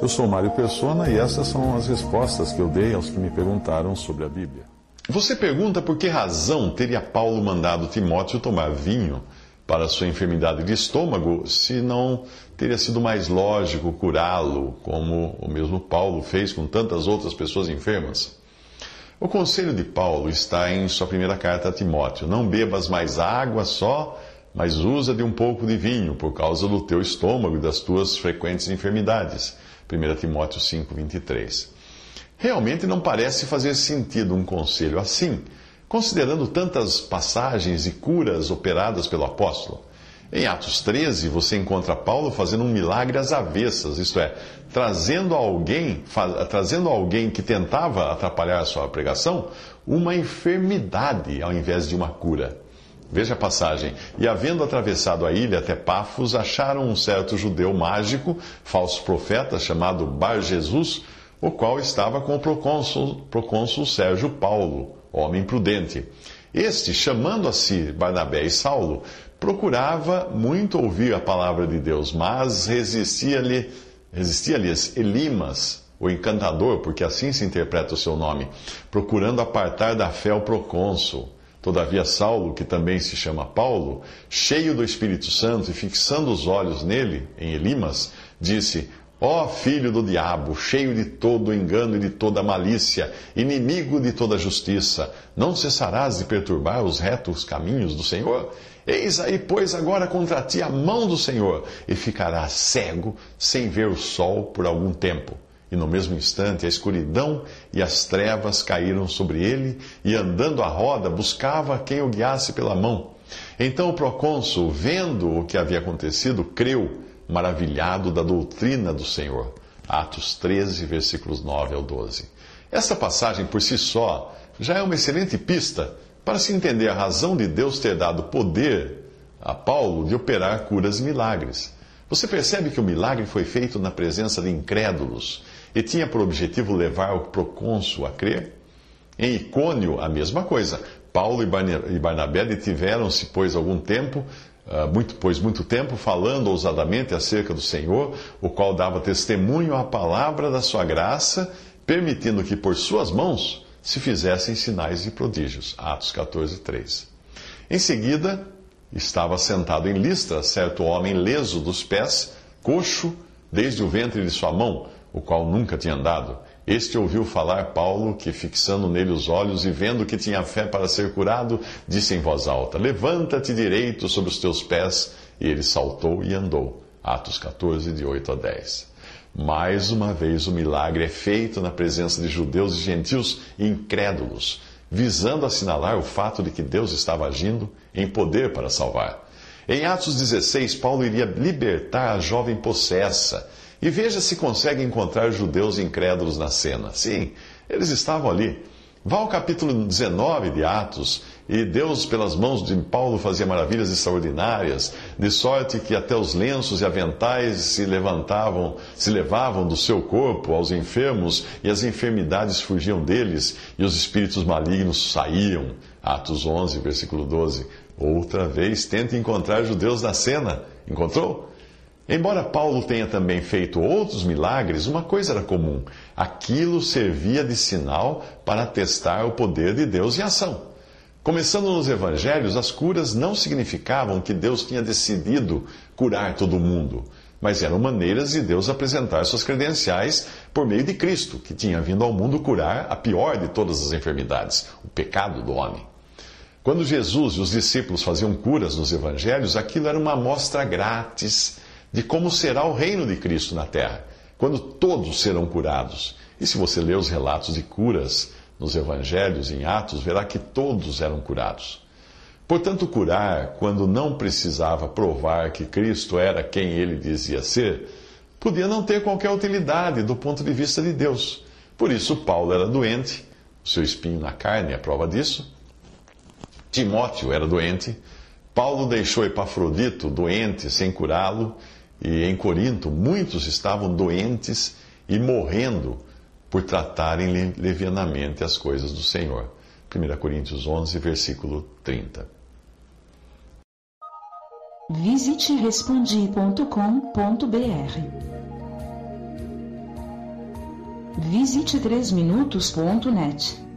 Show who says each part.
Speaker 1: Eu sou Mário Persona e essas são as respostas que eu dei aos que me perguntaram sobre a Bíblia.
Speaker 2: Você pergunta por que razão teria Paulo mandado Timóteo tomar vinho para sua enfermidade de estômago, se não teria sido mais lógico curá-lo, como o mesmo Paulo fez com tantas outras pessoas enfermas? O conselho de Paulo está em sua primeira carta a Timóteo: Não bebas mais água só, mas usa de um pouco de vinho, por causa do teu estômago e das tuas frequentes enfermidades 1 Timóteo 5, 23. Realmente não parece fazer sentido um conselho assim, considerando tantas passagens e curas operadas pelo apóstolo. Em Atos 13, você encontra Paulo fazendo um milagre às avessas, isto é, trazendo alguém, trazendo alguém que tentava atrapalhar a sua pregação, uma enfermidade ao invés de uma cura. Veja a passagem. E havendo atravessado a ilha até Pafos, acharam um certo judeu mágico, falso profeta, chamado Bar Jesus, o qual estava com o procônsul, Sérgio Paulo, homem prudente. Este, chamando a si Barnabé e Saulo, procurava muito ouvir a palavra de Deus, mas resistia-lhe, resistia-lhes Elimas, o encantador, porque assim se interpreta o seu nome, procurando apartar da fé o procônsul. Todavia, Saulo, que também se chama Paulo, cheio do Espírito Santo e fixando os olhos nele, em Elimas, disse: Ó oh, filho do diabo, cheio de todo engano e de toda malícia, inimigo de toda justiça, não cessarás de perturbar os retos caminhos do Senhor? Eis aí, pois, agora contra ti a mão do Senhor, e ficarás cego, sem ver o sol por algum tempo. E no mesmo instante a escuridão e as trevas caíram sobre ele, e andando à roda buscava quem o guiasse pela mão. Então o procônsul, vendo o que havia acontecido, creu, maravilhado da doutrina do Senhor. Atos 13, versículos 9 ao 12. Esta passagem por si só já é uma excelente pista para se entender a razão de Deus ter dado poder a Paulo de operar curas e milagres. Você percebe que o milagre foi feito na presença de incrédulos e tinha por objetivo levar o procônsul a crer? Em Icônio, a mesma coisa. Paulo e Barnabé detiveram-se, pois, algum tempo, ah, muito, pois muito tempo, falando ousadamente acerca do Senhor, o qual dava testemunho à palavra da sua graça, permitindo que por suas mãos se fizessem sinais e prodígios. Atos 14, 3. Em seguida, estava sentado em Listra certo homem leso dos pés, coxo, desde o ventre de sua mão, o qual nunca tinha andado. Este ouviu falar Paulo, que fixando nele os olhos e vendo que tinha fé para ser curado, disse em voz alta: Levanta-te direito sobre os teus pés. E ele saltou e andou. Atos 14, de 8 a 10. Mais uma vez o milagre é feito na presença de judeus e gentios incrédulos, visando assinalar o fato de que Deus estava agindo em poder para salvar. Em Atos 16, Paulo iria libertar a jovem possessa e veja se consegue encontrar judeus incrédulos na cena. Sim, eles estavam ali. Vá ao capítulo 19 de Atos, e Deus, pelas mãos de Paulo, fazia maravilhas extraordinárias, de sorte que até os lenços e aventais se levantavam, se levavam do seu corpo aos enfermos, e as enfermidades fugiam deles, e os espíritos malignos saíam. Atos 11, versículo 12. Outra vez, tenta encontrar judeus na cena. Encontrou? Embora Paulo tenha também feito outros milagres, uma coisa era comum: aquilo servia de sinal para testar o poder de Deus em ação. Começando nos evangelhos, as curas não significavam que Deus tinha decidido curar todo mundo, mas eram maneiras de Deus apresentar suas credenciais por meio de Cristo, que tinha vindo ao mundo curar a pior de todas as enfermidades, o pecado do homem. Quando Jesus e os discípulos faziam curas nos evangelhos, aquilo era uma amostra grátis de como será o reino de Cristo na terra, quando todos serão curados. E se você ler os relatos de curas nos evangelhos, em Atos, verá que todos eram curados. Portanto, curar, quando não precisava provar que Cristo era quem ele dizia ser, podia não ter qualquer utilidade do ponto de vista de Deus. Por isso, Paulo era doente, seu espinho na carne é prova disso. Timóteo era doente. Paulo deixou Epafrodito doente, sem curá-lo e em Corinto, muitos estavam doentes e morrendo por tratarem levianamente as coisas do Senhor. 1 Coríntios 11, versículo 30.
Speaker 3: Visite respondi.com.br. Visite 3minutos.net.